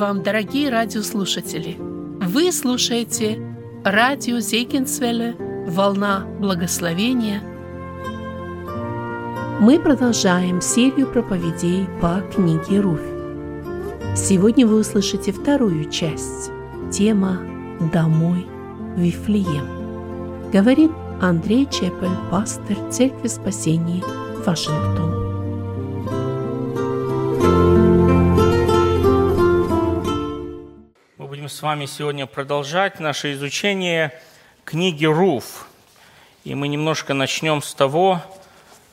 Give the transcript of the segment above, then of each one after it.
Вам, дорогие радиослушатели! Вы слушаете радио Зейкинсвелле «Волна благословения». Мы продолжаем серию проповедей по книге Руфь. Сегодня вы услышите вторую часть. Тема «Домой, Вифлеем». Говорит Андрей Чепель, пастор Церкви Спасения, Вашингтон. С вами сегодня продолжать наше изучение книги Руф. И мы немножко начнем с того,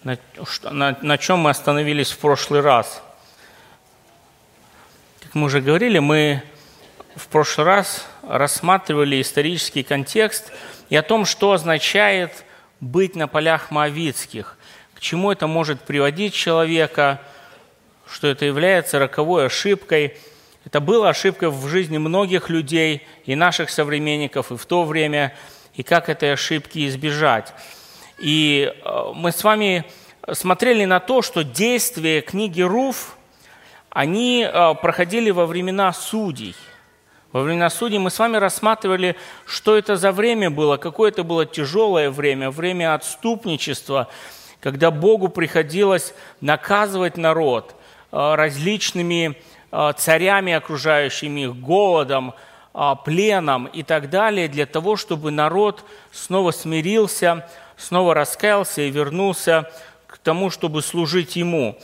на, на, на чем мы остановились в прошлый раз. Как мы уже говорили, мы в прошлый раз рассматривали исторический контекст и о том, что означает быть на полях Моавицких, к чему это может приводить человека, что это является роковой ошибкой – это была ошибка в жизни многих людей, и наших современников, и в то время, и как этой ошибки избежать. И э, мы с вами смотрели на то, что действия книги Руф, они э, проходили во времена судей. Во времена судей мы с вами рассматривали, что это за время было, какое это было тяжелое время, время отступничества, когда Богу приходилось наказывать народ различными Э, царями окружающими их, голодом, э, пленом и так далее, для того, чтобы народ снова смирился, снова раскаялся и вернулся к тому, чтобы служить ему.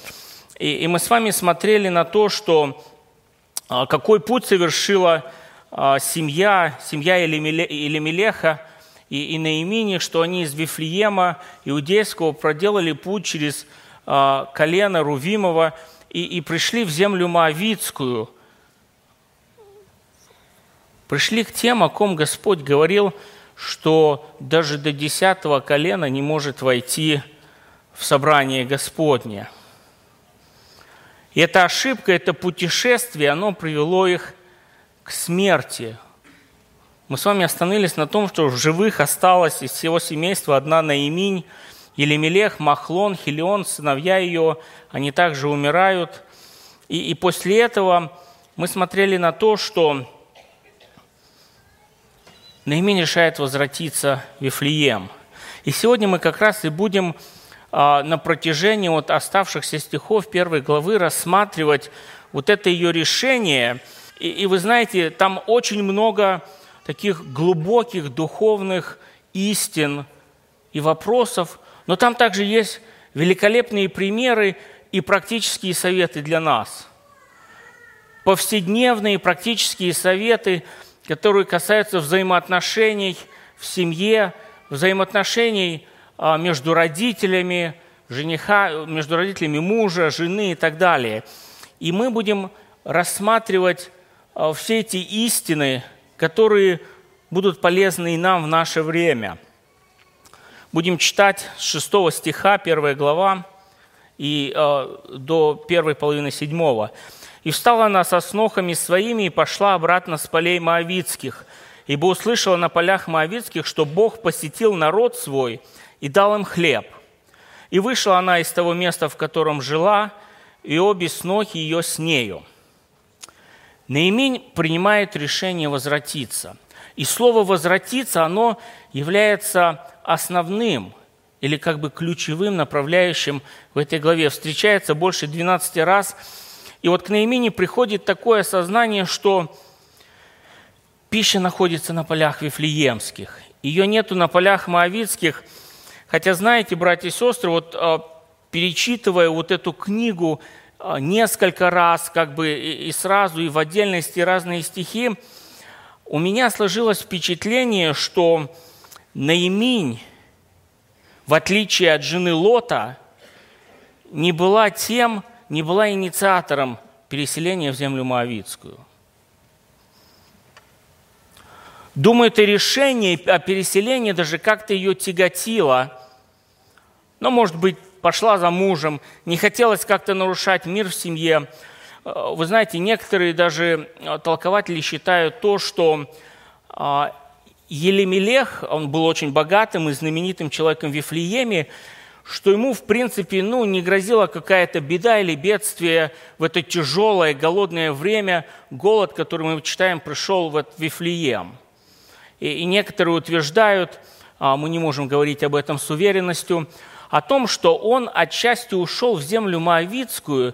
И, и мы с вами смотрели на то, что э, какой путь совершила семья, семья Илимелеха и, и Наимини, что они из Вифлеема иудейского проделали путь через колено Рувимова – и, и пришли в землю Моавицкую, пришли к тем, о ком Господь говорил, что даже до десятого колена не может войти в собрание Господне. И эта ошибка, это путешествие, оно привело их к смерти. Мы с вами остановились на том, что в живых осталось из всего семейства одна Наиминь – Елемелех, Махлон, Хелион, сыновья ее, они также умирают. И, и после этого мы смотрели на то, что Наимень решает возвратиться в Вифлеем. И сегодня мы как раз и будем а, на протяжении вот оставшихся стихов первой главы рассматривать вот это ее решение. И, и вы знаете, там очень много таких глубоких духовных истин и вопросов, но там также есть великолепные примеры и практические советы для нас. Повседневные практические советы, которые касаются взаимоотношений в семье, взаимоотношений а, между родителями, жениха, между родителями мужа, жены и так далее. И мы будем рассматривать а, все эти истины, которые будут полезны и нам в наше время – Будем читать с 6 стиха, 1 глава, и э, до первой половины 7. «И встала она со снохами своими и пошла обратно с полей Моавицких, ибо услышала на полях Моавицких, что Бог посетил народ свой и дал им хлеб. И вышла она из того места, в котором жила, и обе снохи ее с нею». Наимень принимает решение возвратиться. И слово «возвратиться», оно является основным или как бы ключевым направляющим в этой главе. Встречается больше 12 раз. И вот к Наимине приходит такое осознание, что пища находится на полях Вифлеемских. Ее нету на полях Моавицких. Хотя, знаете, братья и сестры, вот а, перечитывая вот эту книгу а, несколько раз, как бы и сразу, и в отдельности разные стихи, у меня сложилось впечатление, что Наиминь, в отличие от жены Лота, не была тем, не была инициатором переселения в землю Моавицкую. Думаю, это решение о переселении даже как-то ее тяготило. Но, может быть, пошла за мужем, не хотелось как-то нарушать мир в семье. Вы знаете, некоторые даже толкователи считают то, что а, Елемелех, он был очень богатым и знаменитым человеком в Вифлееме, что ему, в принципе, ну, не грозила какая-то беда или бедствие в это тяжелое, голодное время, голод, который мы читаем, пришел в Вифлеем. И, и некоторые утверждают, а, мы не можем говорить об этом с уверенностью, о том, что он отчасти ушел в землю Моавицкую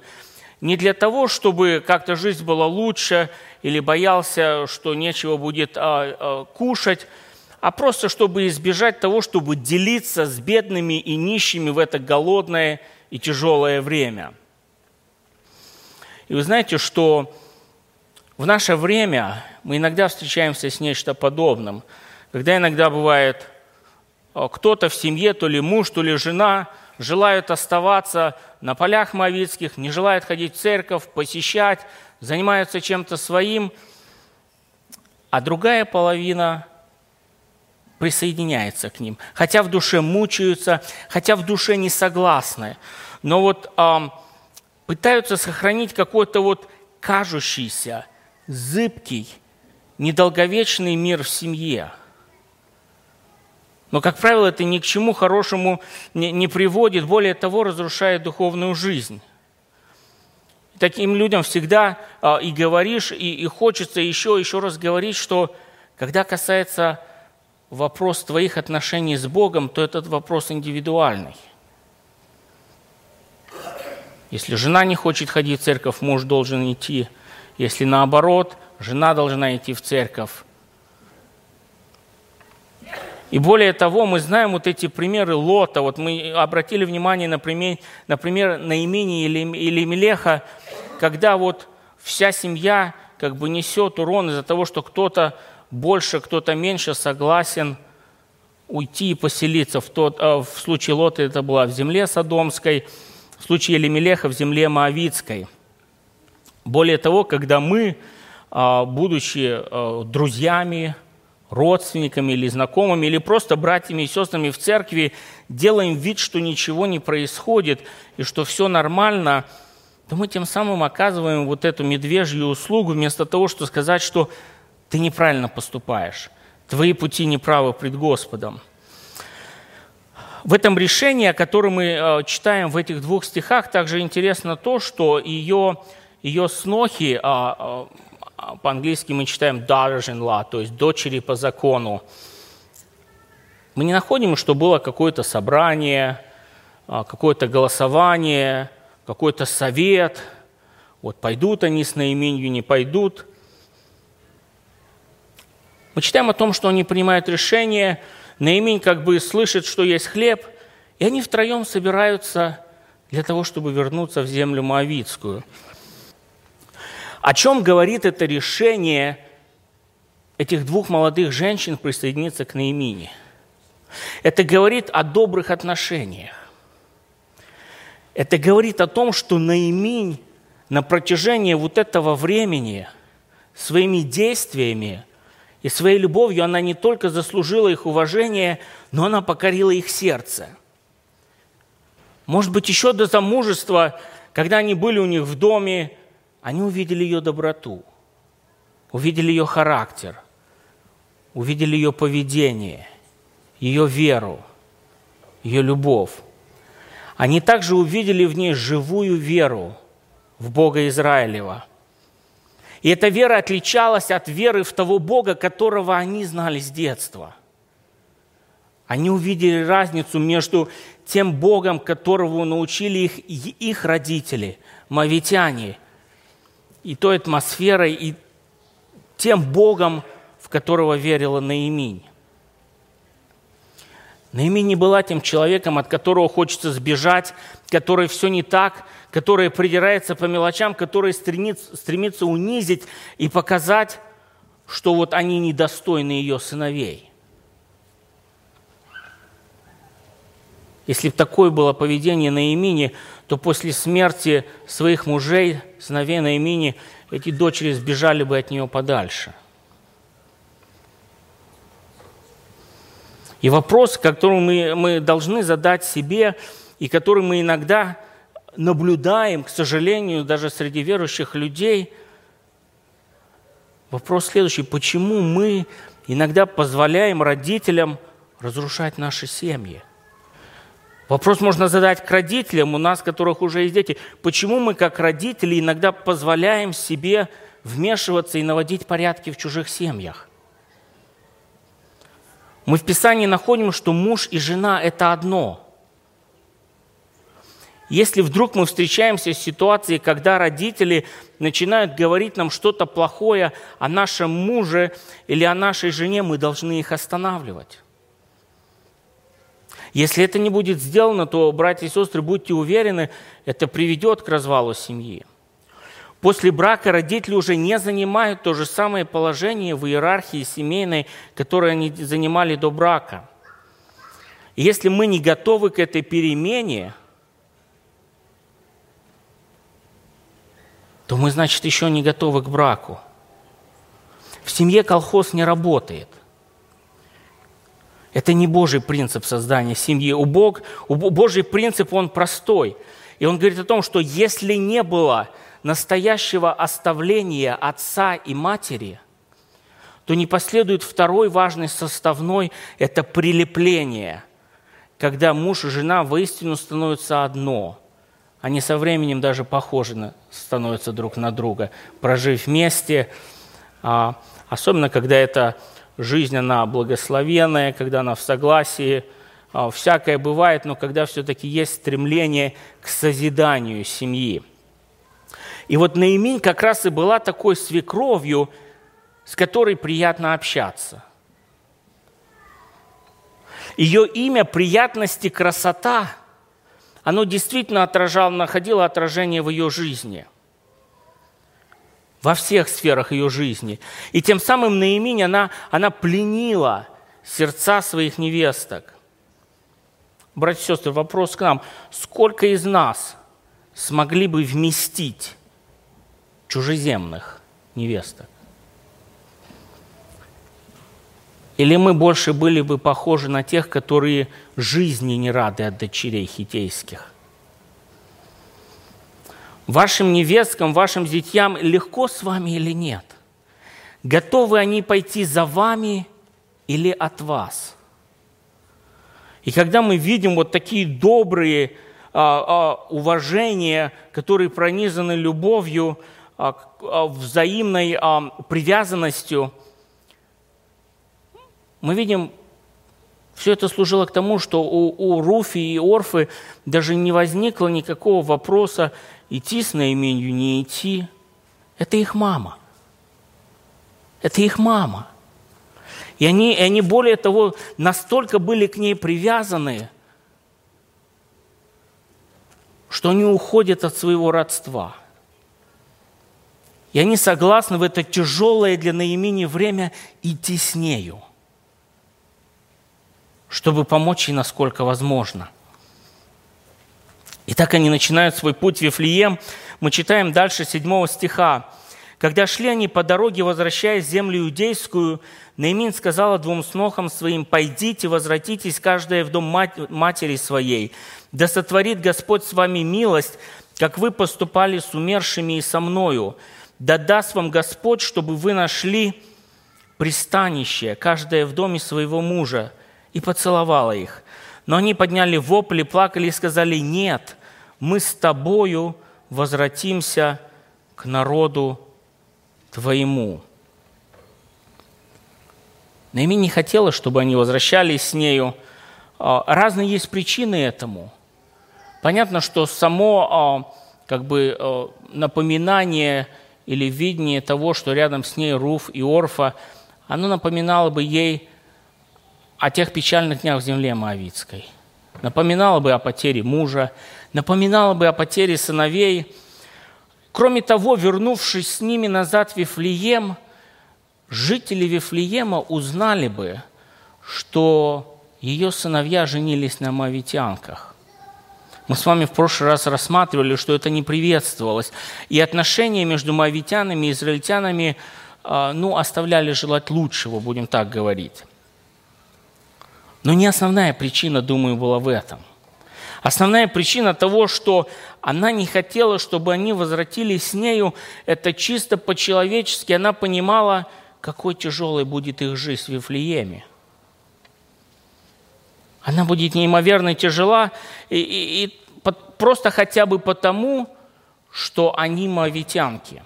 не для того, чтобы как-то жизнь была лучше или боялся, что нечего будет а, а, кушать, а просто чтобы избежать того, чтобы делиться с бедными и нищими в это голодное и тяжелое время. И вы знаете, что в наше время мы иногда встречаемся с нечто подобным, когда иногда бывает а, кто-то в семье, то ли муж, то ли жена, желают оставаться на полях Моавицких, не желают ходить в церковь, посещать, занимаются чем-то своим, а другая половина присоединяется к ним, хотя в душе мучаются, хотя в душе не согласны, но вот э, пытаются сохранить какой-то вот кажущийся, зыбкий, недолговечный мир в семье. Но, как правило, это ни к чему хорошему не, не приводит, более того, разрушает духовную жизнь. Таким людям всегда э, и говоришь, и, и хочется еще, еще раз говорить, что когда касается вопрос твоих отношений с Богом, то этот вопрос индивидуальный. Если жена не хочет ходить в церковь, муж должен идти. Если наоборот, жена должна идти в церковь. И более того, мы знаем вот эти примеры Лота. Вот мы обратили внимание, например, например на имени или Мелеха, когда вот вся семья как бы несет урон из-за того, что кто-то больше, кто-то меньше согласен уйти и поселиться. В, тот, э, в случае Лота это было в земле Содомской, в случае Елемелеха в земле Моавицкой. Более того, когда мы, а, будучи э, друзьями, родственниками или знакомыми, или просто братьями и сестрами в церкви, делаем вид, что ничего не происходит и что все нормально, то мы тем самым оказываем вот эту медвежью услугу, вместо того, чтобы сказать, что ты неправильно поступаешь, твои пути неправы пред Господом. В этом решении, о котором мы э, читаем в этих двух стихах, также интересно то, что ее, ее снохи, а, а, по-английски мы читаем daughters-in-law, то есть дочери по закону, мы не находим, что было какое-то собрание, а, какое-то голосование, какой-то совет, вот пойдут они с наименью, не пойдут. Мы читаем о том, что они принимают решение, Наимень как бы слышит, что есть хлеб, и они втроем собираются для того, чтобы вернуться в землю Моавицкую. О чем говорит это решение этих двух молодых женщин присоединиться к Наимине? Это говорит о добрых отношениях. Это говорит о том, что Наиминь на протяжении вот этого времени своими действиями и своей любовью она не только заслужила их уважение, но она покорила их сердце. Может быть, еще до замужества, когда они были у них в доме, они увидели ее доброту, увидели ее характер, увидели ее поведение, ее веру, ее любовь. Они также увидели в ней живую веру в Бога Израилева – и эта вера отличалась от веры в того Бога, которого они знали с детства. Они увидели разницу между тем Богом, которого научили их, их родители, мавитяне, и той атмосферой, и тем Богом, в которого верила Наиминь. Наиминь не была тем человеком, от которого хочется сбежать, который все не так – которая придирается по мелочам, которая стремится, стремится унизить и показать, что вот они недостойны ее сыновей. Если бы такое было поведение Наимини, то после смерти своих мужей, сыновей Наимини, эти дочери сбежали бы от нее подальше. И вопрос, который мы, мы должны задать себе, и который мы иногда наблюдаем, к сожалению, даже среди верующих людей, вопрос следующий. Почему мы иногда позволяем родителям разрушать наши семьи? Вопрос можно задать к родителям, у нас, которых уже есть дети. Почему мы, как родители, иногда позволяем себе вмешиваться и наводить порядки в чужих семьях? Мы в Писании находим, что муж и жена – это одно. Если вдруг мы встречаемся с ситуацией, когда родители начинают говорить нам что-то плохое о нашем муже или о нашей жене, мы должны их останавливать. Если это не будет сделано, то, братья и сестры, будьте уверены, это приведет к развалу семьи. После брака родители уже не занимают то же самое положение в иерархии семейной, которое они занимали до брака. Если мы не готовы к этой перемене, то мы, значит, еще не готовы к браку. В семье колхоз не работает. Это не Божий принцип создания семьи. У, Бог, у Божий принцип, он простой. И он говорит о том, что если не было настоящего оставления отца и матери, то не последует второй важный составной – это прилепление, когда муж и жена воистину становятся одно. Они со временем даже похожи становятся друг на друга, прожив вместе, а, особенно когда это жизнь, она благословенная, когда она в согласии, а, всякое бывает, но когда все-таки есть стремление к созиданию семьи. И вот Наиминь как раз и была такой свекровью, с которой приятно общаться. Ее имя «Приятность и красота», оно действительно отражало, находило отражение в ее жизни – во всех сферах ее жизни. И тем самым Наиминь, она, она пленила сердца своих невесток. Братья и сестры, вопрос к нам. Сколько из нас смогли бы вместить чужеземных невесток? Или мы больше были бы похожи на тех, которые жизни не рады от дочерей хитейских? Вашим невесткам, вашим зятьям легко с вами или нет? Готовы они пойти за вами или от вас? И когда мы видим вот такие добрые а, а, уважения, которые пронизаны любовью, а, а, взаимной а, привязанностью, мы видим, все это служило к тому, что у, у Руфи и Орфы даже не возникло никакого вопроса, идти с наименью, не идти. Это их мама. Это их мама. И они, и они более того, настолько были к ней привязаны, что они уходят от своего родства. И они согласны в это тяжелое для Наимини время идти с нею, чтобы помочь ей насколько возможно – и так они начинают свой путь в Вифлеем. Мы читаем дальше 7 стиха. «Когда шли они по дороге, возвращаясь в землю иудейскую, Наимин сказала двум снохам своим, «Пойдите, возвратитесь, каждая в дом матери своей. Да сотворит Господь с вами милость, как вы поступали с умершими и со мною. Да даст вам Господь, чтобы вы нашли пристанище, каждая в доме своего мужа». И поцеловала их. Но они подняли вопли, плакали и сказали, «Нет, мы с тобою возвратимся к народу твоему». Наими не хотела, чтобы они возвращались с нею. А, разные есть причины этому. Понятно, что само а, как бы, а, напоминание или видение того, что рядом с ней Руф и Орфа, оно напоминало бы ей о тех печальных днях в земле Моавицкой. Напоминало бы о потере мужа, напоминала бы о потере сыновей. Кроме того, вернувшись с ними назад в Вифлеем, жители Вифлеема узнали бы, что ее сыновья женились на мавитянках. Мы с вами в прошлый раз рассматривали, что это не приветствовалось. И отношения между мавитянами и израильтянами а, ну, оставляли желать лучшего, будем так говорить. Но не основная причина, думаю, была в этом. Основная причина того, что она не хотела, чтобы они возвратились с нею, это чисто по-человечески. Она понимала, какой тяжелой будет их жизнь в Вифлееме. Она будет неимоверно тяжела, и, и, и просто хотя бы потому, что они мавитянки.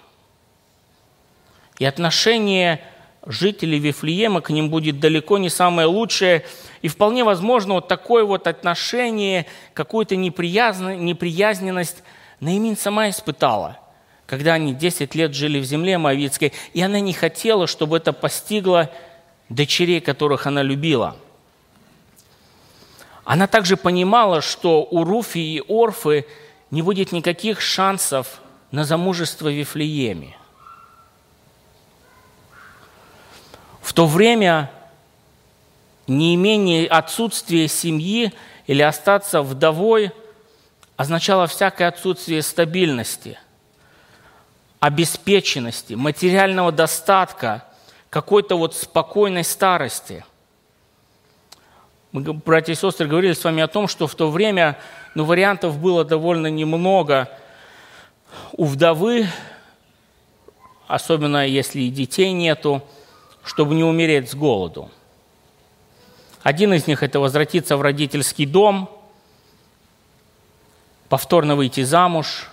И отношение жителей Вифлеема к ним будет далеко не самое лучшее. И вполне возможно, вот такое вот отношение, какую-то неприязненность Наимин сама испытала, когда они 10 лет жили в земле Моавицкой, и она не хотела, чтобы это постигло дочерей, которых она любила. Она также понимала, что у Руфи и Орфы не будет никаких шансов на замужество в Вифлееме – то время неимение, отсутствие семьи или остаться вдовой означало всякое отсутствие стабильности, обеспеченности, материального достатка, какой-то вот спокойной старости. Мы, братья и сестры, говорили с вами о том, что в то время ну, вариантов было довольно немного у вдовы, особенно если и детей нету – чтобы не умереть с голоду. Один из них – это возвратиться в родительский дом, повторно выйти замуж,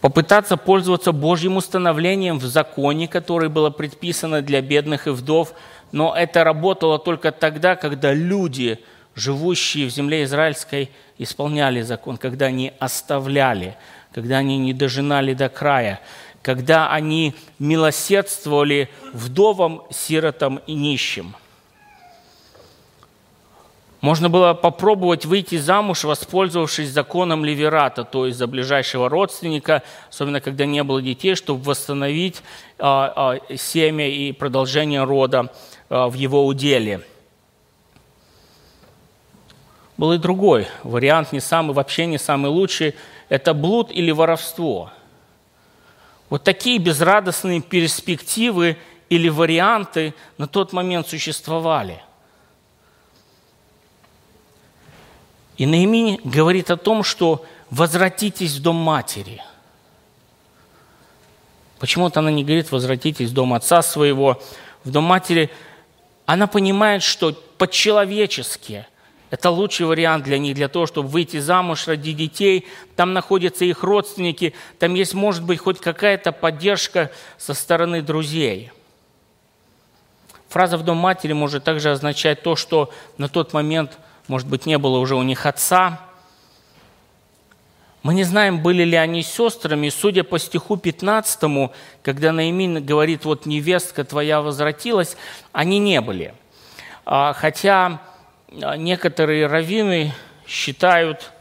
попытаться пользоваться Божьим установлением в законе, которое было предписано для бедных и вдов, но это работало только тогда, когда люди, живущие в земле израильской, исполняли закон, когда они оставляли, когда они не дожинали до края когда они милосердствовали вдовам, сиротам и нищим. Можно было попробовать выйти замуж, воспользовавшись законом Ливерата, то есть за ближайшего родственника, особенно когда не было детей, чтобы восстановить а, а, семя и продолжение рода а, в его уделе. Был и другой вариант, не самый, вообще не самый лучший, это блуд или воровство – вот такие безрадостные перспективы или варианты на тот момент существовали. И Наимин говорит о том, что возвратитесь в дом матери. Почему-то она не говорит, возвратитесь в дом отца своего, в дом матери. Она понимает, что по-человечески это лучший вариант для них, для того, чтобы выйти замуж, родить детей. Там находятся их родственники, там есть, может быть, хоть какая-то поддержка со стороны друзей. Фраза «в дом матери» может также означать то, что на тот момент, может быть, не было уже у них отца. Мы не знаем, были ли они сестрами. Судя по стиху 15, когда Наимин говорит, вот невестка твоя возвратилась, они не были. А, хотя некоторые раввины считают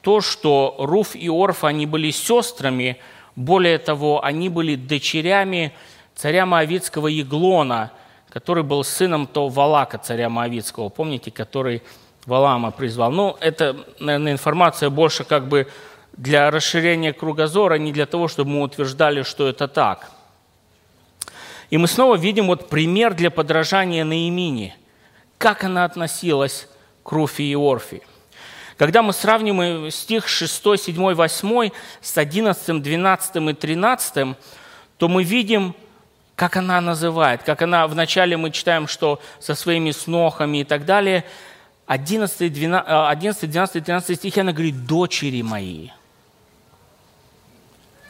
то, что Руф и Орф, они были сестрами, более того, они были дочерями царя Моавицкого Еглона, который был сыном то Валака, царя Моавицкого, помните, который Валама призвал. Ну, это, наверное, информация больше как бы для расширения кругозора, не для того, чтобы мы утверждали, что это так. И мы снова видим вот пример для подражания Наимини – как она относилась к Руфи и Орфи. Когда мы сравниваем стих 6, 7, 8 с 11, 12 и 13, то мы видим, как она называет, как она, вначале мы читаем, что со своими снохами и так далее, 11, 12, 11 12, 13 стихи она говорит «дочери мои».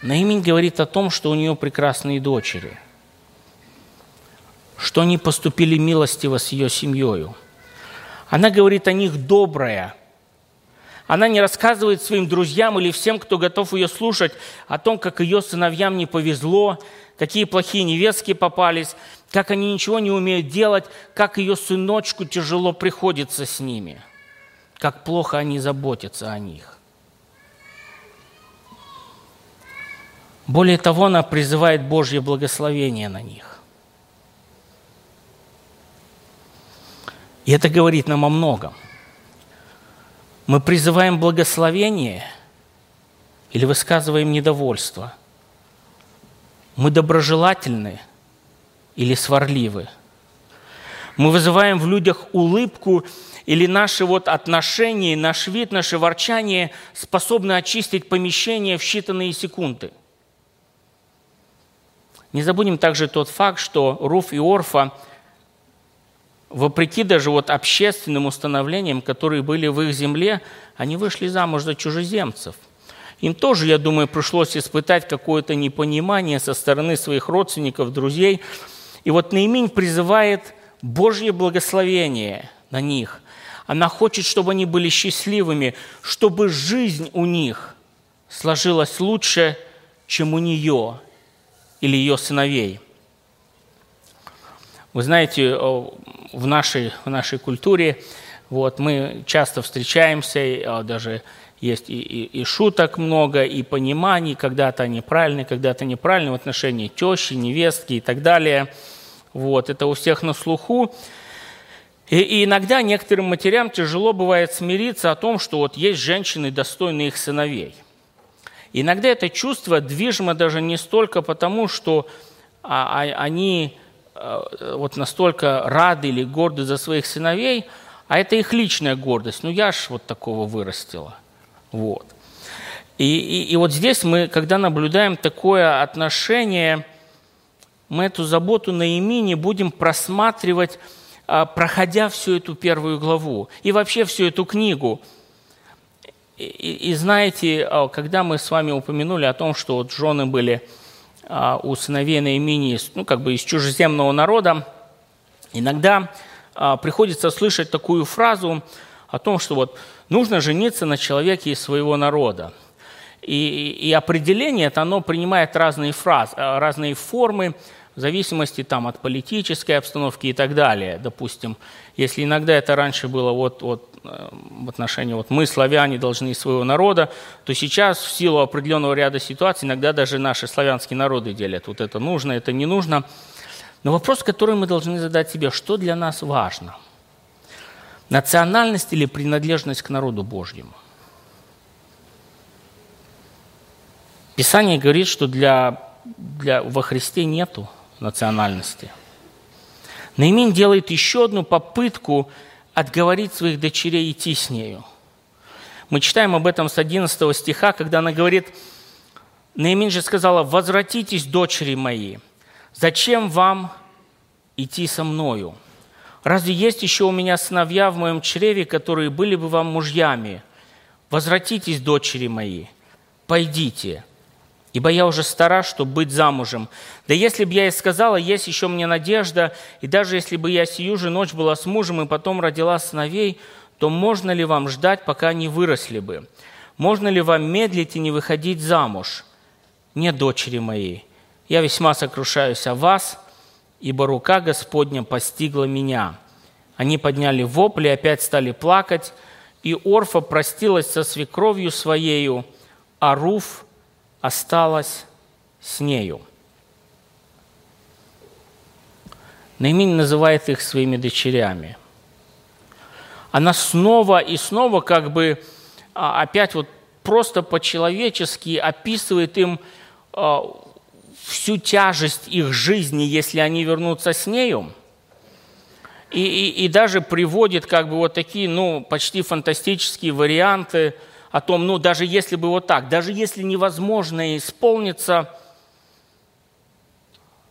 Наимень говорит о том, что у нее прекрасные дочери – что они поступили милостиво с ее семьей. Она говорит о них доброе. Она не рассказывает своим друзьям или всем, кто готов ее слушать, о том, как ее сыновьям не повезло, какие плохие невестки попались, как они ничего не умеют делать, как ее сыночку тяжело приходится с ними, как плохо они заботятся о них. Более того, она призывает Божье благословение на них. И это говорит нам о многом. Мы призываем благословение или высказываем недовольство. Мы доброжелательны или сварливы. Мы вызываем в людях улыбку или наши вот отношения, наш вид, наше ворчание способны очистить помещение в считанные секунды. Не забудем также тот факт, что Руф и Орфа – вопреки даже вот общественным установлениям, которые были в их земле, они вышли замуж за чужеземцев. Им тоже, я думаю, пришлось испытать какое-то непонимание со стороны своих родственников, друзей. И вот Наимень призывает Божье благословение на них. Она хочет, чтобы они были счастливыми, чтобы жизнь у них сложилась лучше, чем у нее или ее сыновей. Вы знаете, в нашей, в нашей культуре вот, мы часто встречаемся, даже есть и, и, и шуток много, и пониманий, когда-то они правильные, когда-то неправильные в отношении тещи, невестки и так далее. Вот, это у всех на слуху. И, и иногда некоторым матерям тяжело бывает смириться о том, что вот есть женщины, достойные их сыновей. Иногда это чувство движимо даже не столько потому, что а, а, они а, вот настолько рады или горды за своих сыновей, а это их личная гордость. Ну я ж вот такого вырастила. Вот. И, и, и вот здесь мы, когда наблюдаем такое отношение, мы эту заботу на имени будем просматривать, а, проходя всю эту первую главу и вообще всю эту книгу. И, и, и знаете, а, когда мы с вами упомянули о том, что вот жены были у сыновей Наимини, ну, как бы из чужеземного народа, иногда приходится слышать такую фразу о том, что вот нужно жениться на человеке из своего народа. И, и определение это оно принимает разные, фразы, э, разные формы в зависимости там, от политической обстановки и так далее. Допустим, если иногда это раньше было вот, вот, э, в отношении вот, «мы, славяне, должны своего народа», то сейчас в силу определенного ряда ситуаций иногда даже наши славянские народы делят. Вот это нужно, это не нужно. Но вопрос, который мы должны задать себе, что для нас важно – Национальность или принадлежность к народу Божьему? Писание говорит, что для, для, во Христе нету национальности. Наимин делает еще одну попытку отговорить своих дочерей идти с нею. Мы читаем об этом с 11 стиха, когда она говорит, Наимин же сказала, «Возвратитесь, дочери мои, зачем вам идти со мною?» Разве есть еще у меня сыновья в моем чреве, которые были бы вам мужьями? Возвратитесь, дочери мои, пойдите, ибо я уже стара, чтобы быть замужем. Да если бы я и сказала, есть еще мне надежда, и даже если бы я сию же ночь была с мужем и потом родила сыновей, то можно ли вам ждать, пока они выросли бы? Можно ли вам медлить и не выходить замуж? Нет, дочери мои, я весьма сокрушаюсь о вас – ибо рука Господня постигла меня». Они подняли вопли, опять стали плакать, и Орфа простилась со свекровью своею, а Руф осталась с нею. Наимень называет их своими дочерями. Она снова и снова как бы а, опять вот просто по-человечески описывает им а, всю тяжесть их жизни, если они вернутся с нею. И, и, и даже приводит как бы вот такие, ну, почти фантастические варианты о том, ну, даже если бы вот так, даже если невозможно исполниться,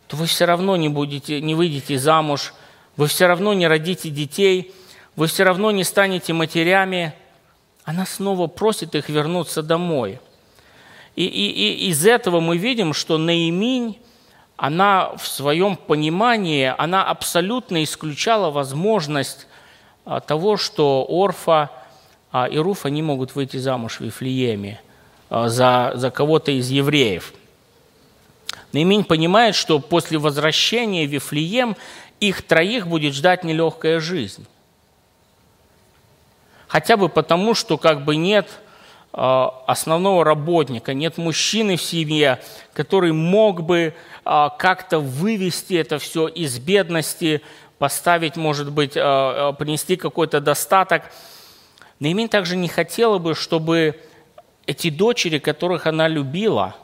то вы все равно не, будете, не выйдете замуж, вы все равно не родите детей, вы все равно не станете матерями. Она снова просит их вернуться домой – и, и, и из этого мы видим, что Наиминь, она в своем понимании, она абсолютно исключала возможность а, того, что Орфа а, и Руф, они могут выйти замуж в Вифлееме а, за, за кого-то из евреев. Наиминь понимает, что после возвращения в Вифлеем их троих будет ждать нелегкая жизнь. Хотя бы потому, что как бы нет – а, основного работника, нет мужчины в семье, который мог бы а, как-то вывести это все из бедности, поставить, может быть, принести какой-то достаток. Наимень также не хотела бы, чтобы эти дочери, которых она любила,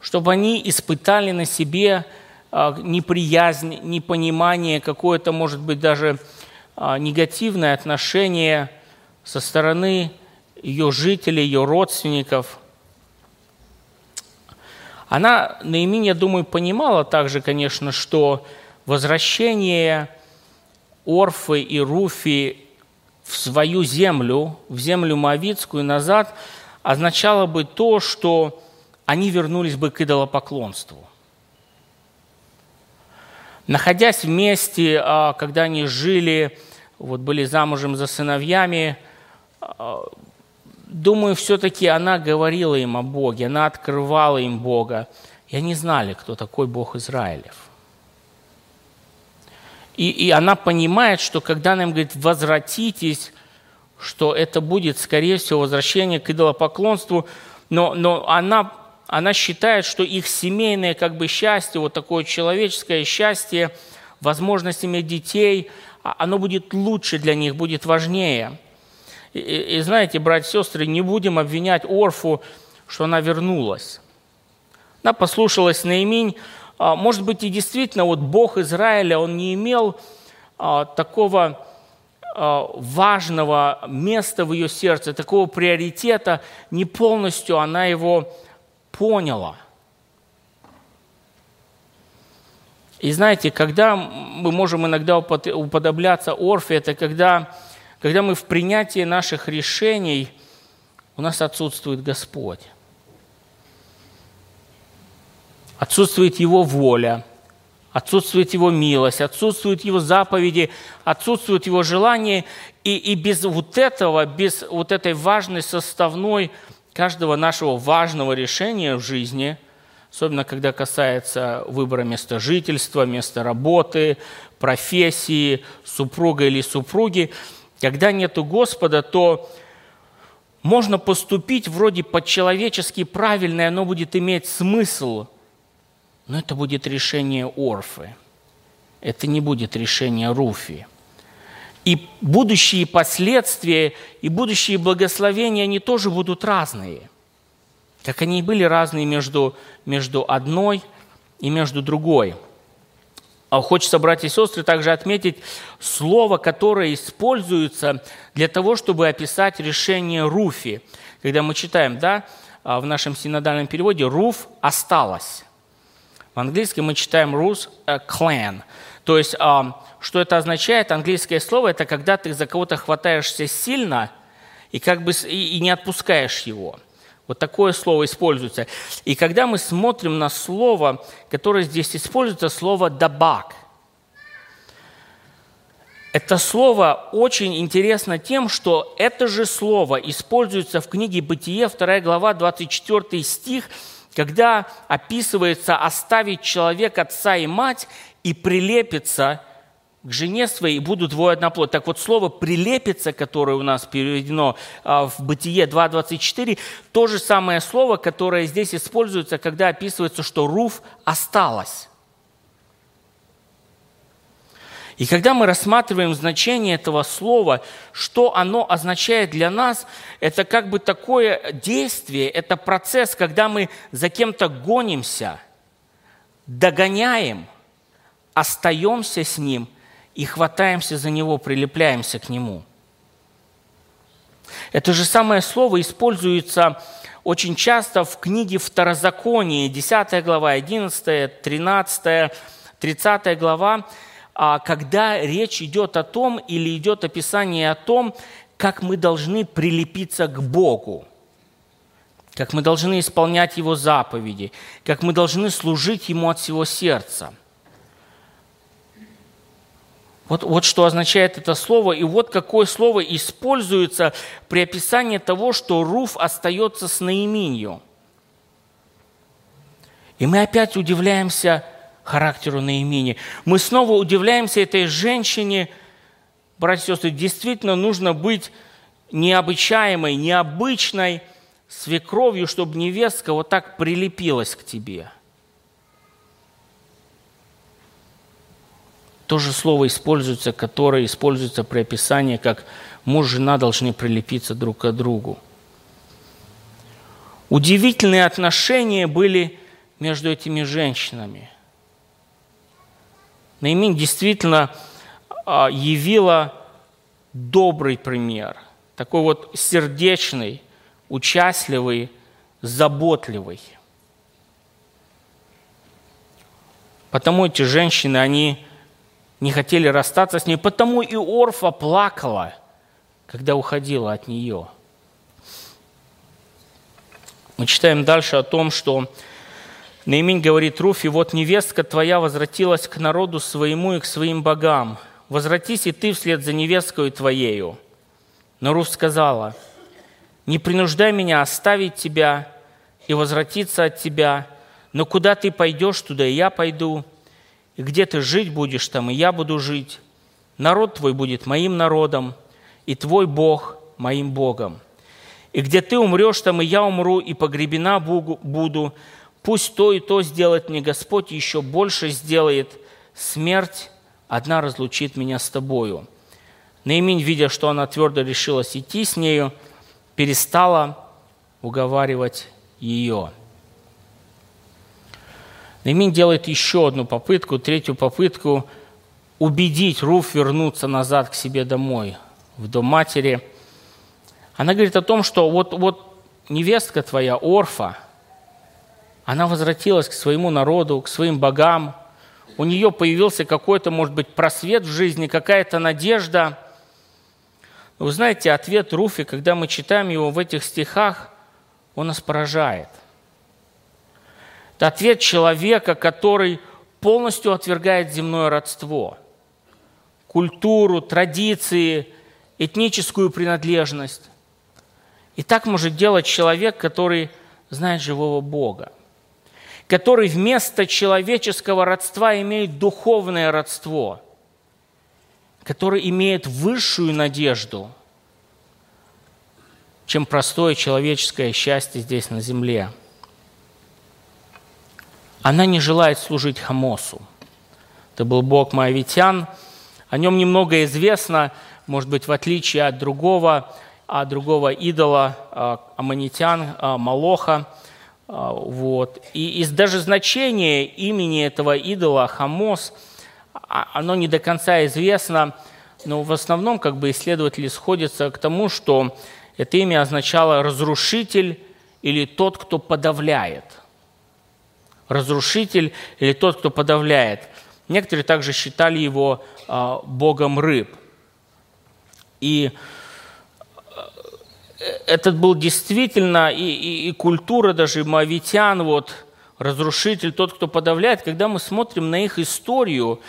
чтобы они испытали на себе неприязнь, непонимание, какое-то, может быть, даже негативное отношение со стороны ее жителей, ее родственников. Она, Наимин, я думаю, понимала также, конечно, что возвращение Орфы и Руфи в свою землю, в землю Моавицкую назад, означало бы то, что они вернулись бы к идолопоклонству. Находясь вместе, а, когда они жили, вот были замужем за сыновьями, а, думаю, все-таки она говорила им о Боге, она открывала им Бога, и они знали, кто такой Бог Израилев. И, и она понимает, что когда она им говорит «возвратитесь», что это будет, скорее всего, возвращение к идолопоклонству, но, но она она считает, что их семейное как бы счастье, вот такое человеческое счастье, возможность иметь детей, а, оно будет лучше для них, будет важнее. И, и, и знаете, братья и сестры, не будем обвинять Орфу, что она вернулась. Она послушалась Наиминь. А, может быть, и действительно, вот Бог Израиля, он не имел а, такого важного места в ее сердце, такого приоритета, не полностью она его поняла. И знаете, когда мы можем иногда уподобляться Орфе, это когда, когда мы в принятии наших решений, у нас отсутствует Господь. Отсутствует Его воля, отсутствует Его милость, отсутствуют Его заповеди, отсутствует Его желание. И, и без вот этого, без вот этой важной составной – каждого нашего важного решения в жизни, особенно когда касается выбора места жительства, места работы, профессии, супруга или супруги, когда нету Господа, то можно поступить вроде по-человечески правильно, и оно будет иметь смысл, но это будет решение Орфы. Это не будет решение Руфи. И будущие последствия, и будущие благословения, они тоже будут разные. Как они и были разные между, между одной и между другой. А хочется, братья и сестры, также отметить слово, которое используется для того, чтобы описать решение Руфи. Когда мы читаем, да, а, в нашем синодальном переводе «Руф осталась». Английском мы читаем «Ruth clan». То есть что это означает? Английское слово – это когда ты за кого-то хватаешься сильно и, как бы, и не отпускаешь его. Вот такое слово используется. И когда мы смотрим на слово, которое здесь используется, слово «дабак», это слово очень интересно тем, что это же слово используется в книге «Бытие», 2 глава, 24 стих, когда описывается оставить человек отца и мать и прилепиться к жене своей и будут двое одна. Так вот, слово «прилепится», которое у нас переведено а, в Бытие 2.24, то же самое слово, которое здесь используется, когда описывается, что Руф осталась. И когда мы рассматриваем значение этого слова, что оно означает для нас, это как бы такое действие, это процесс, когда мы за кем-то гонимся, догоняем, остаемся с ним – и хватаемся за него, прилепляемся к нему. Это же самое слово используется очень часто в книге Второзаконие, 10 глава, 11, 13, 30 глава, когда речь идет о том или идет описание о том, как мы должны прилепиться к Богу, как мы должны исполнять Его заповеди, как мы должны служить Ему от всего сердца – вот, вот что означает это слово, и вот какое слово используется при описании того, что Руф остается с Наиминью. И мы опять удивляемся характеру Наимини. Мы снова удивляемся этой женщине. Братья и сестры, действительно нужно быть необычаемой, необычной свекровью, чтобы невестка вот так прилепилась к тебе – То же слово используется, которое используется при описании, как муж и жена должны прилепиться друг к другу. Удивительные отношения были между этими женщинами. Наимин действительно а, явила добрый пример, такой вот сердечный, участливый, заботливый. Потому эти женщины, они не хотели расстаться с ней, потому и Орфа плакала, когда уходила от нее. Мы читаем дальше о том, что Наимень говорит Руфи, вот невестка твоя возвратилась к народу своему и к своим богам. Возвратись и ты вслед за невесткой твоею. Но Руф сказала, не принуждай меня оставить тебя и возвратиться от тебя, но куда ты пойдешь, туда и я пойду, и где ты жить будешь, там и я буду жить. Народ твой будет моим народом, и твой Бог моим Богом. И где ты умрешь, там и я умру, и погребена буду. Пусть то и то сделает мне Господь, еще больше сделает. Смерть одна разлучит меня с тобою». Наимень, видя, что она твердо решилась идти с нею, перестала уговаривать ее. Наимень делает еще одну попытку, третью попытку убедить Руф вернуться назад к себе домой, в дом матери. Она говорит о том, что вот, вот невестка твоя, Орфа, она возвратилась к своему народу, к своим богам. У нее появился какой-то, может быть, просвет в жизни, какая-то надежда. Вы знаете, ответ Руфи, когда мы читаем его в этих стихах, он нас поражает – это ответ человека, который полностью отвергает земное родство, культуру, традиции, этническую принадлежность. И так может делать человек, который знает живого Бога, который вместо человеческого родства имеет духовное родство, который имеет высшую надежду, чем простое человеческое счастье здесь на земле – она не желает служить Хамосу. Это был бог Моавитян. О нем немного известно, может быть, в отличие от другого, от другого идола а, аммонитян, а, Малоха. А, вот. И из даже значения имени этого идола Хамос, оно не до конца известно, но в основном как бы исследователи сходятся к тому, что это имя означало «разрушитель» или «тот, кто подавляет» разрушитель или тот, кто подавляет. Некоторые также считали его а, богом рыб. И э, этот был действительно и, и, и культура даже мавитян, вот, разрушитель, тот, кто подавляет. Когда мы смотрим на их историю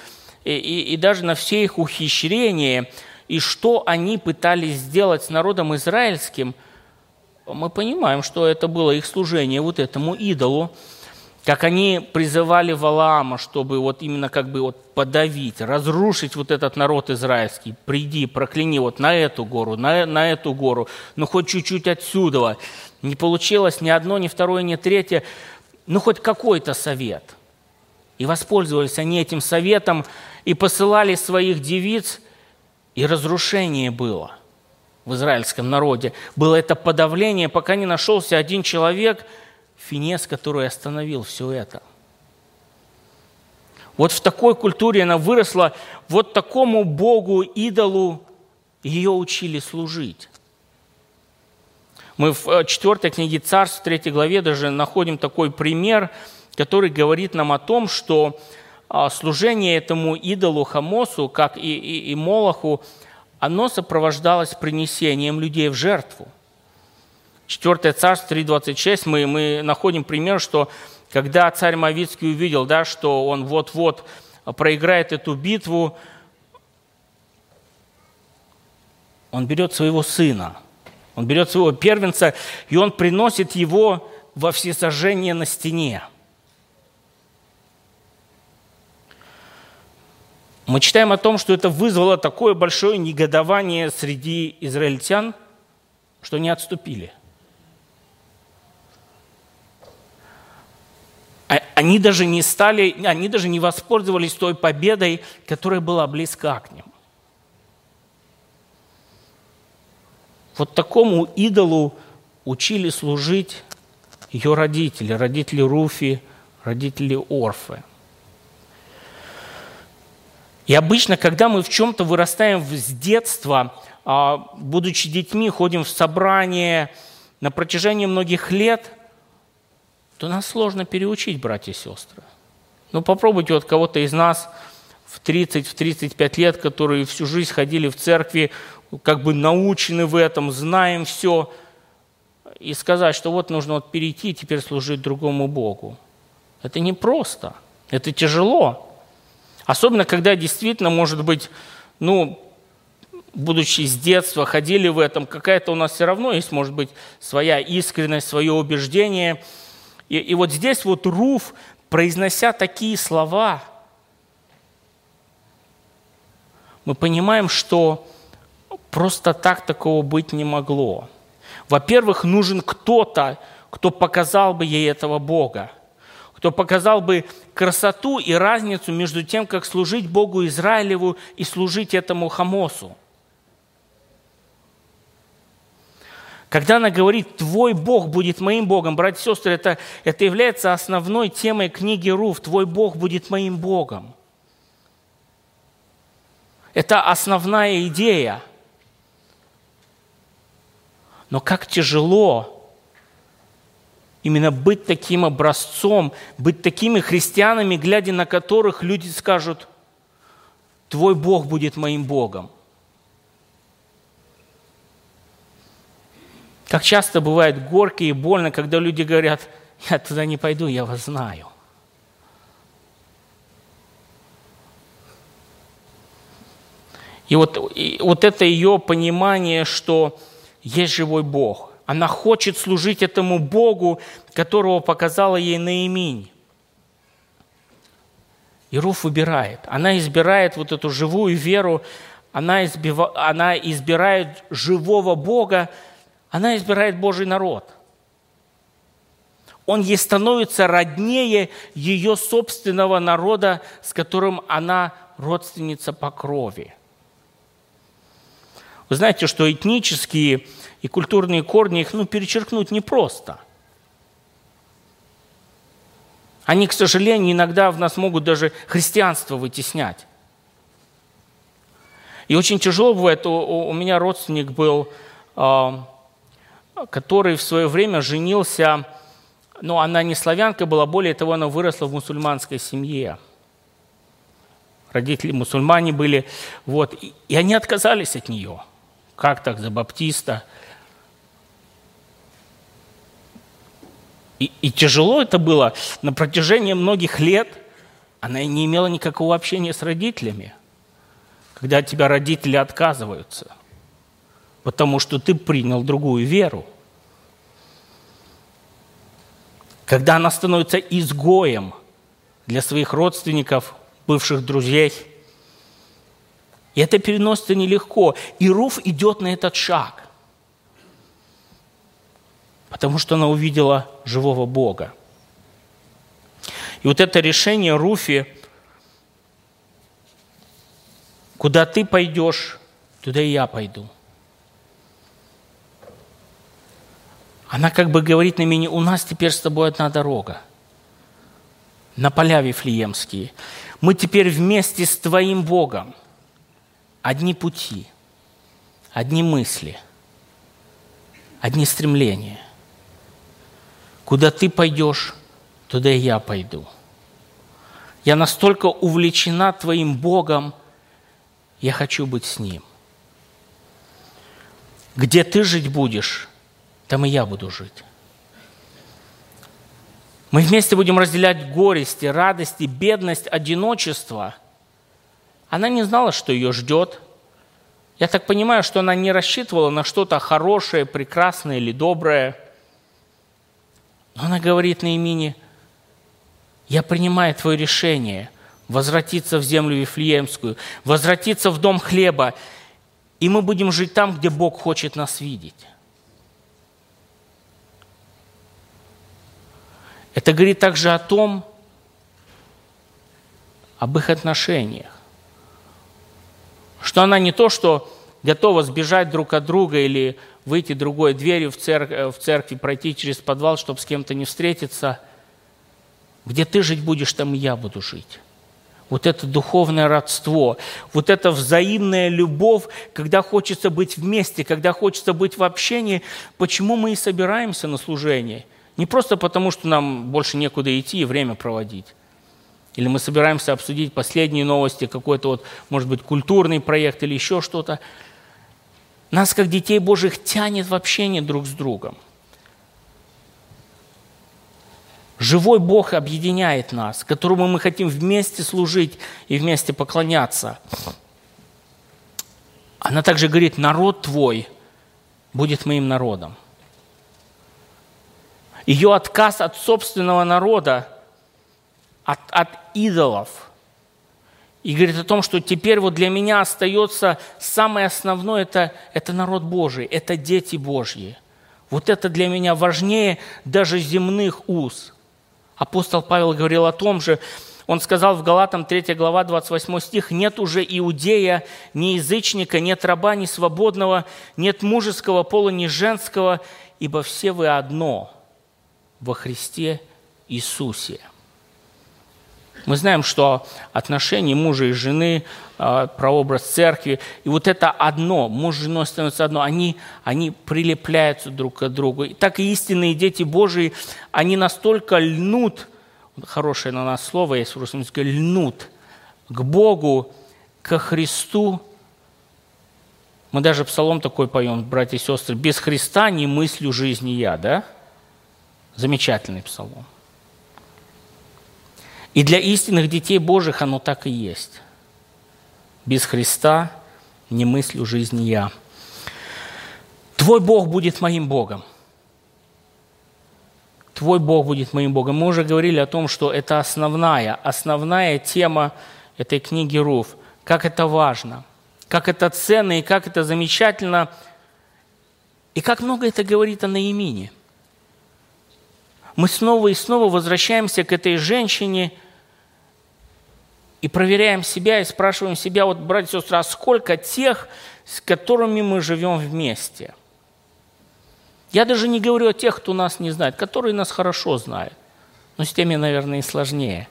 и, и, и даже на все их ухищрения, и что они пытались сделать с народом израильским, мы понимаем, что это было их служение вот этому идолу, как они призывали Валаама, чтобы вот именно как бы вот подавить, разрушить вот этот народ израильский. Приди, прокляни вот на эту гору, на, на эту гору, ну хоть чуть-чуть отсюда. Не получилось ни одно, ни второе, ни третье, ну хоть какой-то совет. И воспользовались они этим советом и посылали своих девиц, и разрушение было в израильском народе. Было это подавление, пока не нашелся один человек – Финес, который остановил все это. Вот в такой культуре она выросла, вот такому Богу, идолу ее учили служить. Мы в э, четвертой книге Царств, в третьей главе даже находим такой пример, который говорит нам о том, что а, служение этому идолу Хамосу, как и, и, и Молоху, оно сопровождалось принесением людей в жертву – 4 царство 3.26 мы, мы находим пример, что когда царь Мавицкий увидел, да, что он вот-вот проиграет эту битву, он берет своего сына, он берет своего первенца, и он приносит его во всесожжение на стене. Мы читаем о том, что это вызвало такое большое негодование среди израильтян, что не отступили. А, они даже не стали, они даже не воспользовались той победой, которая была близка к ним. Вот такому идолу учили служить ее родители, родители Руфи, родители Орфы. И обычно, когда мы в чем-то вырастаем с детства, а, будучи детьми, ходим в собрание на протяжении многих лет – то нас сложно переучить, братья и сестры. Ну, попробуйте вот кого-то из нас в 30-35 лет, которые всю жизнь ходили в церкви, как бы научены в этом, знаем все, и сказать, что вот нужно вот перейти и теперь служить другому Богу. Это непросто, это тяжело. Особенно, когда действительно, может быть, ну, будучи с детства, ходили в этом, какая-то у нас все равно есть, может быть, своя искренность, свое убеждение. И, и вот здесь вот Руф, произнося такие слова, мы понимаем, что просто так такого быть не могло. Во-первых, нужен кто-то, кто показал бы ей этого Бога, кто показал бы красоту и разницу между тем, как служить Богу Израилеву и служить этому Хамосу. Когда она говорит, твой Бог будет моим Богом, братья и сестры, это, это является основной темой книги Руф, твой Бог будет моим Богом. Это основная идея. Но как тяжело именно быть таким образцом, быть такими христианами, глядя на которых люди скажут, твой Бог будет моим Богом. Как часто бывает горько и больно, когда люди говорят, я туда не пойду, я вас знаю. И вот, и вот это ее понимание, что есть живой Бог. Она хочет служить этому Богу, которого показала ей Наиминь. И Руф выбирает. Она избирает вот эту живую веру, она, избива, она избирает живого Бога, она избирает Божий народ. Он ей становится роднее ее собственного народа, с которым она родственница по крови. Вы знаете, что этнические и культурные корни, их ну, перечеркнуть непросто. Они, к сожалению, иногда в нас могут даже христианство вытеснять. И очень тяжело бывает. У, у меня родственник был а, который в свое время женился, но она не славянка была, более того, она выросла в мусульманской семье. Родители мусульмане были, вот, и они отказались от нее. Как так, за баптиста? И, и тяжело это было на протяжении многих лет. Она не имела никакого общения с родителями, когда от тебя родители отказываются потому что ты принял другую веру. Когда она становится изгоем для своих родственников, бывших друзей, и это переносится нелегко. И Руф идет на этот шаг, потому что она увидела живого Бога. И вот это решение Руфи, куда ты пойдешь, туда и я пойду – Она как бы говорит на меня, у нас теперь с тобой одна дорога. На поля Вифлеемские. Мы теперь вместе с твоим Богом. Одни пути, одни мысли, одни стремления. Куда ты пойдешь, туда и я пойду. Я настолько увлечена твоим Богом, я хочу быть с Ним. Где ты жить будешь, там и я буду жить. Мы вместе будем разделять горести, радости, бедность, одиночество. Она не знала, что ее ждет. Я так понимаю, что она не рассчитывала на что-то хорошее, прекрасное или доброе. Но она говорит Наимине, я принимаю твое решение возвратиться в землю Вифлеемскую, возвратиться в дом хлеба, и мы будем жить там, где Бог хочет нас видеть. Это говорит также о том, об их отношениях. Что она не то, что готова сбежать друг от друга или выйти другой дверью в, церкви, в церкви, пройти через подвал, чтобы с кем-то не встретиться. Где ты жить будешь, там и я буду жить. Вот это духовное родство, вот эта взаимная любовь, когда хочется быть вместе, когда хочется быть в общении. Почему мы и собираемся на служение – не просто потому, что нам больше некуда идти и время проводить, или мы собираемся обсудить последние новости, какой-то вот, может быть, культурный проект или еще что-то. Нас, как детей Божьих, тянет в общение друг с другом. Живой Бог объединяет нас, которому мы хотим вместе служить и вместе поклоняться. Она также говорит, народ твой будет моим народом. Ее отказ от собственного народа, от, от идолов. И говорит о том, что теперь вот для меня остается самое основное, это, это народ Божий, это дети Божьи. Вот это для меня важнее даже земных уз – Апостол Павел говорил о том же, он сказал в Галатам 3 глава 28 стих, «Нет уже иудея, ни язычника, нет раба, ни свободного, нет мужеского пола, ни женского, ибо все вы одно во Христе Иисусе». Мы знаем, что отношения мужа и жены, а, прообраз церкви, и вот это одно, муж с женой становятся одно, они, они прилепляются друг к другу. И так и истинные дети Божии, они настолько льнут, хорошее на нас слово есть в русском языке, льнут к Богу, ко Христу. Мы даже псалом такой поем, братья и сестры, «Без Христа не мыслю жизни я», да? Замечательный псалом. И для истинных детей Божьих оно так и есть. Без Христа не мыслю жизни я. Твой Бог будет моим Богом. Твой Бог будет моим Богом. Мы уже говорили о том, что это основная, основная тема этой книги Руф. Как это важно, как это ценно и как это замечательно, и как много это говорит о Наимине – мы снова и снова возвращаемся к этой женщине и проверяем себя и спрашиваем себя, вот, братья и сестры, а сколько тех, с которыми мы живем вместе? Я даже не говорю о тех, кто нас не знает, которые нас хорошо знают, но с теми, наверное, и сложнее,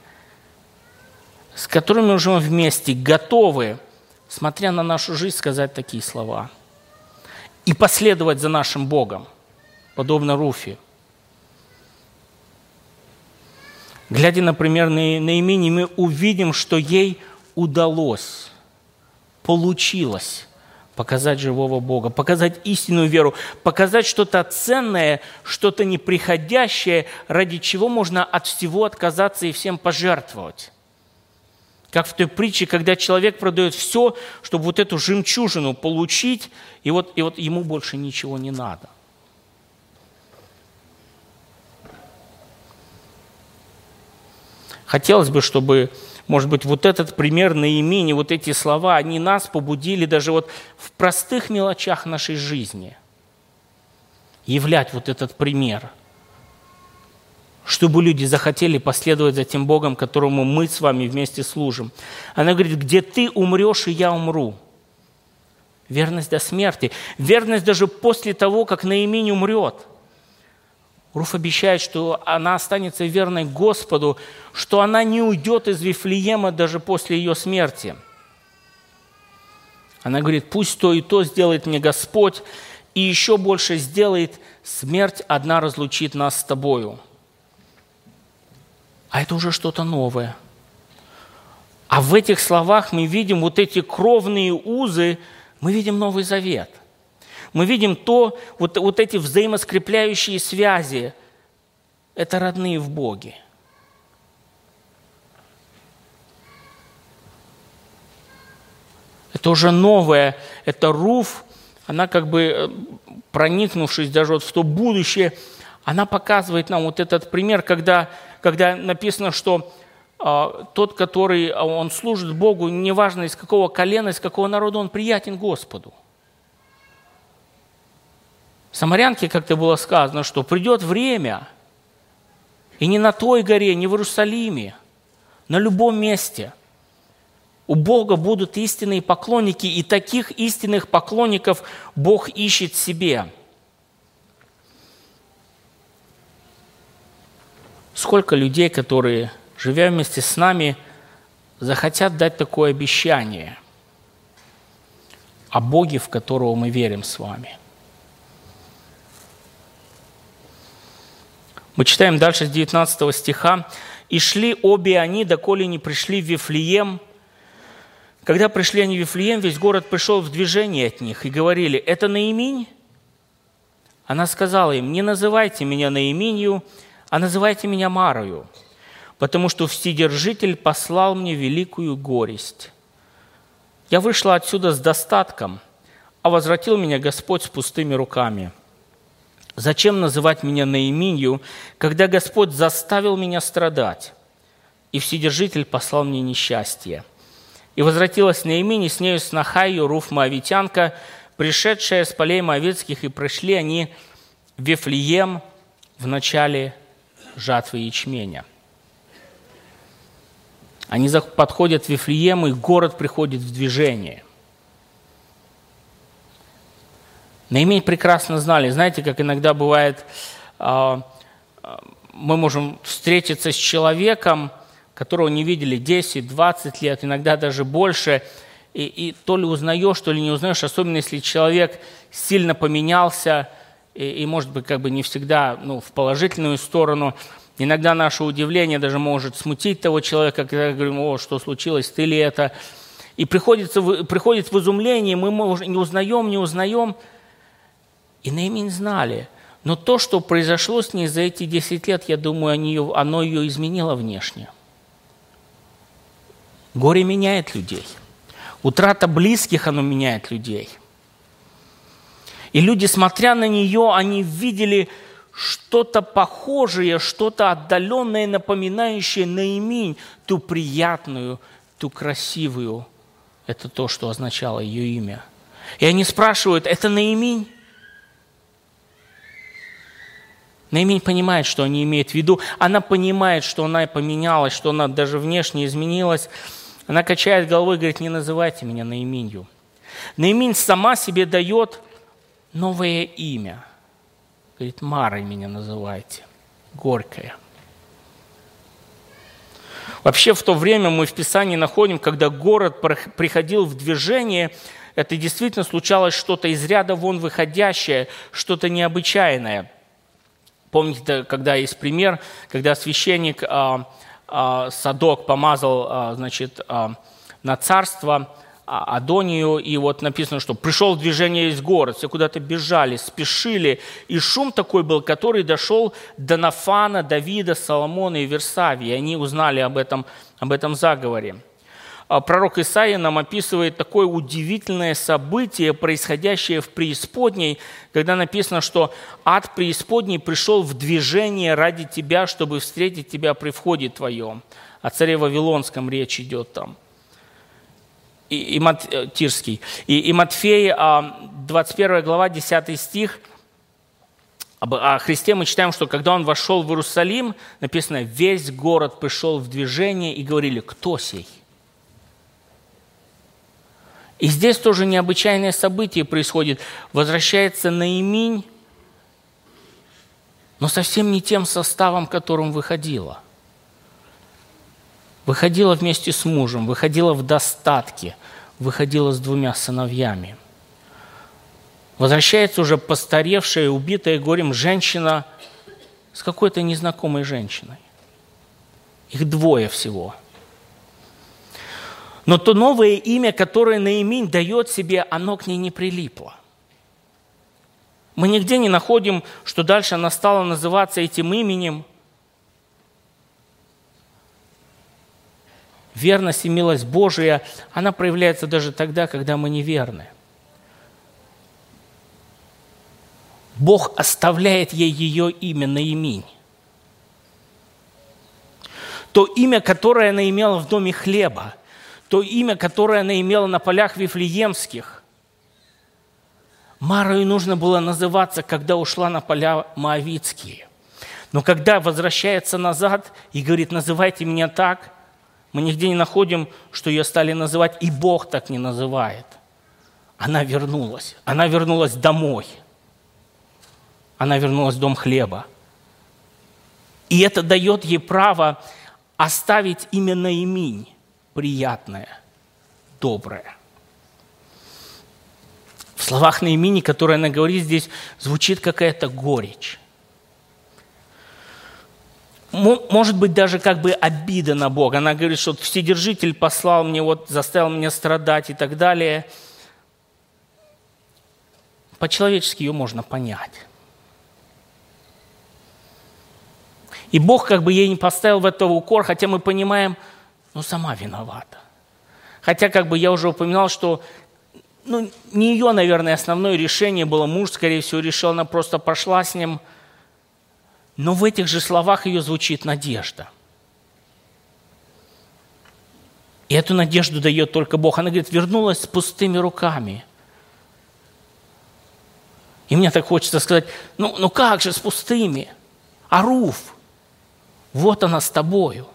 с которыми мы живем вместе, готовы, смотря на нашу жизнь, сказать такие слова и последовать за нашим Богом, подобно Руфи – Глядя, например, на Наимени, мы увидим, что ей удалось, получилось показать живого Бога, показать истинную веру, показать что-то ценное, что-то неприходящее, ради чего можно от всего отказаться и всем пожертвовать. Как в той притче, когда человек продает все, чтобы вот эту жемчужину получить, и вот, и вот ему больше ничего не надо. Хотелось бы, чтобы, может быть, вот этот пример наименее, вот эти слова, они нас побудили даже вот в простых мелочах нашей жизни являть вот этот пример, чтобы люди захотели последовать за тем Богом, которому мы с вами вместе служим. Она говорит, где ты умрешь, и я умру. Верность до смерти. Верность даже после того, как Наимень умрет – Руф обещает, что она останется верной Господу, что она не уйдет из Вифлеема даже после ее смерти. Она говорит, пусть то и то сделает мне Господь, и еще больше сделает, смерть одна разлучит нас с тобою. А это уже что-то новое. А в этих словах мы видим вот эти кровные узы, мы видим Новый Завет – мы видим то, вот, вот эти взаимоскрепляющие связи. Это родные в Боге. Это уже новое, это Руф, она как бы э, проникнувшись даже вот в то будущее, она показывает нам вот этот пример, когда, когда написано, что э, тот, который а, он служит Богу, неважно из какого колена, из какого народа, он приятен Господу. Самарянке как-то было сказано, что придет время, и не на той горе, не в Иерусалиме, на любом месте у Бога будут истинные поклонники, и таких истинных поклонников Бог ищет себе. Сколько людей, которые, живя вместе с нами, захотят дать такое обещание о Боге, в которого мы верим с вами – Мы читаем дальше с 19 стиха. И шли обе они, доколе не пришли в Вифлеем. Когда пришли они в Вифлеем, весь город пришел в движение от них и говорили, «Это Наиминь?» Она сказала им, «Не называйте меня Наиминью, а называйте меня Марою, потому что Вседержитель послал мне великую горесть. Я вышла отсюда с достатком, а возвратил меня Господь с пустыми руками. Зачем называть меня Наиминью, когда Господь заставил меня страдать, и Вседержитель послал мне несчастье?» И возвратилась Наиминь, и с нею снохаю Руф Моавитянка, пришедшая с полей Моавитских, и пришли они в Вифлеем в начале жатвы ячменя. Они подходят в Вифлеем, и город приходит в движение. Наимень прекрасно знали. Знаете, как иногда бывает, а, а, мы можем встретиться с человеком, которого не видели 10-20 лет, иногда даже больше, и, и то ли узнаешь, то ли не узнаешь, особенно если человек сильно поменялся, и, и может быть, как бы не всегда ну, в положительную сторону. Иногда наше удивление даже может смутить того человека, когда говорим, о, что случилось, ты ли это? И приходится, приходит в изумление, мы не узнаем, не узнаем. И Наимин знали. Но то, что произошло с ней за эти 10 лет, я думаю, оно ее изменило внешне. Горе меняет людей. Утрата близких, оно меняет людей – и люди, смотря на нее, они видели что-то похожее, что-то отдаленное, напоминающее наимень, ту приятную, ту красивую. Это то, что означало ее имя. И они спрашивают, это Наимень? Наимень понимает, что они имеют в виду. Она понимает, что она поменялась, что она даже внешне изменилась. Она качает головой и говорит, не называйте меня Наименью. Наимень сама себе дает новое имя. Говорит, Марой меня называйте, горькая. Вообще в то время мы в Писании находим, когда город приходил в движение, это действительно случалось что-то из ряда вон выходящее, что-то необычайное. Помните, когда есть пример, когда священник а, а, Садок помазал а, значит, на царство Адонию, и вот написано, что пришел движение из город, все куда-то бежали, спешили, и шум такой был, который дошел до Нафана, Давида, Соломона и Версавии. Они узнали об этом, об этом заговоре. А пророк Исаия нам описывает такое удивительное событие, происходящее в преисподней, когда написано, что ад преисподней пришел в движение ради тебя, чтобы встретить тебя при входе твоем. О царе Вавилонском речь идет там – и, и Мат, э, Тирский. И, и Матфей, 21 а, глава, 10 стих, о Христе мы читаем, что когда он вошел в Иерусалим, написано, весь город пришел в движение и говорили, кто сей? И здесь тоже необычайное событие происходит. Возвращается Наиминь, но совсем не тем составом, которым выходила – Выходила вместе с мужем, выходила в достатке, выходила с двумя сыновьями. Возвращается уже постаревшая, убитая горем женщина с какой-то незнакомой женщиной. Их двое всего. Но то новое имя, которое Наиминь дает себе, оно к ней не прилипло. Мы нигде не находим, что дальше она стала называться этим именем – верность и милость Божия, она проявляется даже тогда, когда мы неверны. Бог оставляет ей ее имя Наиминь. То имя, которое она имела в доме хлеба, то имя, которое она имела на полях Вифлеемских. Марою нужно было называться, когда ушла на поля Моавицкие. Но когда возвращается назад и говорит, называйте меня так – мы нигде не находим, что ее стали называть, и Бог так не называет. Она вернулась. Она вернулась домой. Она вернулась в дом хлеба. И это дает ей право оставить именно имень приятное, доброе. В словах Наимини, которые она говорит здесь, звучит какая-то горечь. может быть, даже как бы обида на Бога. Она говорит, что Вседержитель послал мне, вот, заставил меня страдать и так далее. По-человечески ее можно понять. И Бог как бы ей не поставил в этого укор, хотя мы понимаем, ну, сама виновата. Хотя, как бы я уже упоминал, что ну, не ее, наверное, основное решение было. Муж, скорее всего, решил, она просто пошла с ним. Но в этих же словах ее звучит надежда. И эту надежду дает только Бог. Она говорит, вернулась с пустыми руками. И мне так хочется сказать, ну, ну как же с пустыми? А Руфь, вот она с тобою.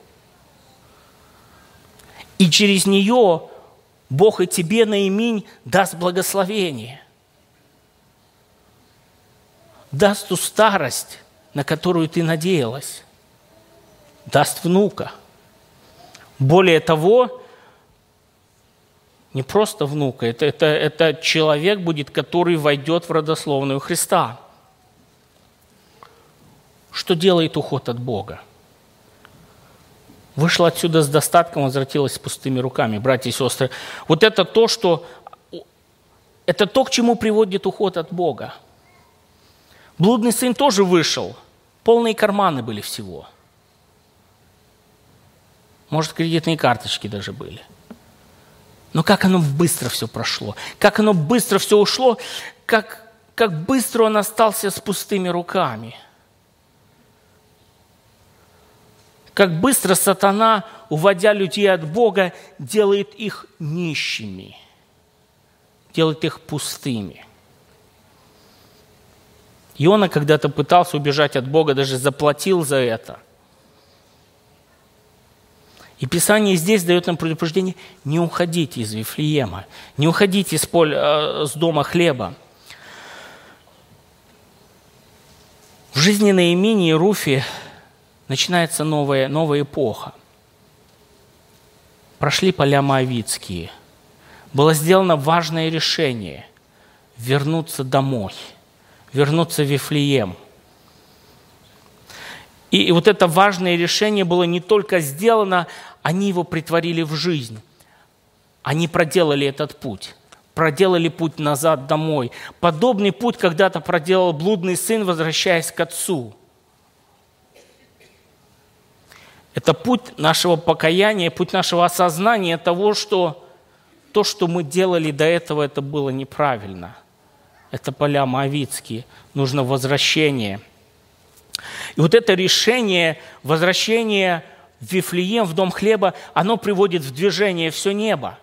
И через нее Бог и тебе, Ноеминь, даст благословение. Даст ту старость, на которую ты надеялась. Даст внука. Более того, не просто внука, это, это, это человек будет, который войдет в родословную Христа. Что делает уход от Бога? Вышла отсюда с достатком, возвратилась с пустыми руками, братья и сестры. Вот это то, что... Это то, к чему приводит уход от Бога. Блудный сын тоже вышел. Полные карманы были всего. Может, кредитные карточки даже были. Но как оно быстро все прошло, как оно быстро все ушло, как, как быстро он остался с пустыми руками – Как быстро сатана, уводя людей от Бога, делает их нищими, делает их пустыми. Иона когда-то пытался убежать от Бога, даже заплатил за это. И Писание здесь дает нам предупреждение, не уходите из Вифлеема, не уходите с, поля, э, с дома хлеба. В жизни Наимини и Руфи начинается новая, новая эпоха. Прошли поля Моавицкие. Было сделано важное решение – вернуться домой, вернуться в Вифлеем. И, вот это важное решение было не только сделано, они его притворили в жизнь. Они проделали этот путь проделали путь назад домой. Подобный путь когда-то проделал блудный сын, возвращаясь к отцу – Это путь нашего покаяния, путь нашего осознания того, что то, что мы делали до этого, это было неправильно. Это поля Моавицкие. Нужно возвращение. И вот это решение, возвращение в Вифлеем, в Дом хлеба, оно приводит в движение все небо.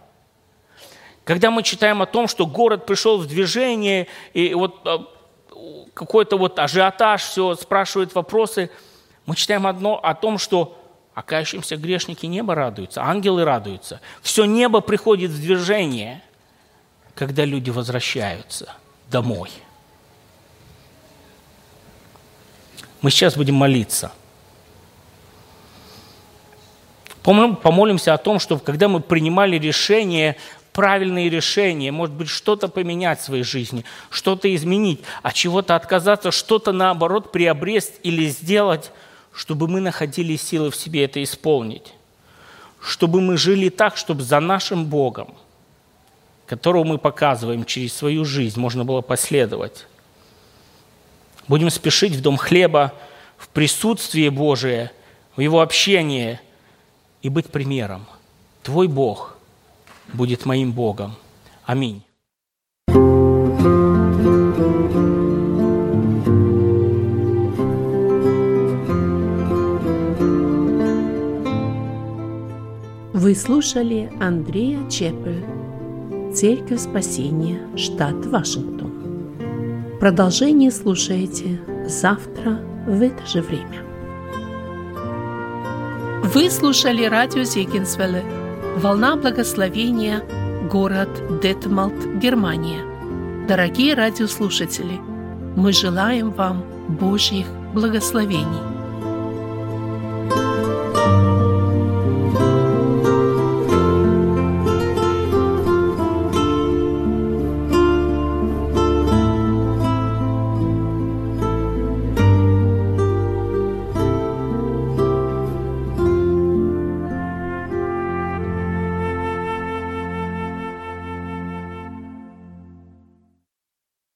Когда мы читаем о том, что город пришел в движение, и вот а, какой-то вот ажиотаж, все спрашивают вопросы, мы читаем одно о том, что а кающимся грешники небо радуются, ангелы радуются. Все небо приходит в движение, когда люди возвращаются домой. Мы сейчас будем молиться. Помолимся о том, чтобы когда мы принимали решения, правильные решения, может быть, что-то поменять в своей жизни, что-то изменить, а чего-то отказаться, что-то наоборот приобрести или сделать – чтобы мы находили силы в себе это исполнить, чтобы мы жили так, чтобы за нашим Богом, которого мы показываем через свою жизнь, можно было последовать. Будем спешить в дом хлеба, в присутствие Божие, в Его общении и быть примером. Твой Бог будет моим Богом. Аминь. Вы слушали Андрея Чепель, Церковь Спасения, штат Вашингтон. Продолжение слушайте завтра в это же время. Вы слушали радио Зегенсвелле «Волна благословения», город Детмалт, Германия. Дорогие радиослушатели, мы желаем вам Божьих благословений.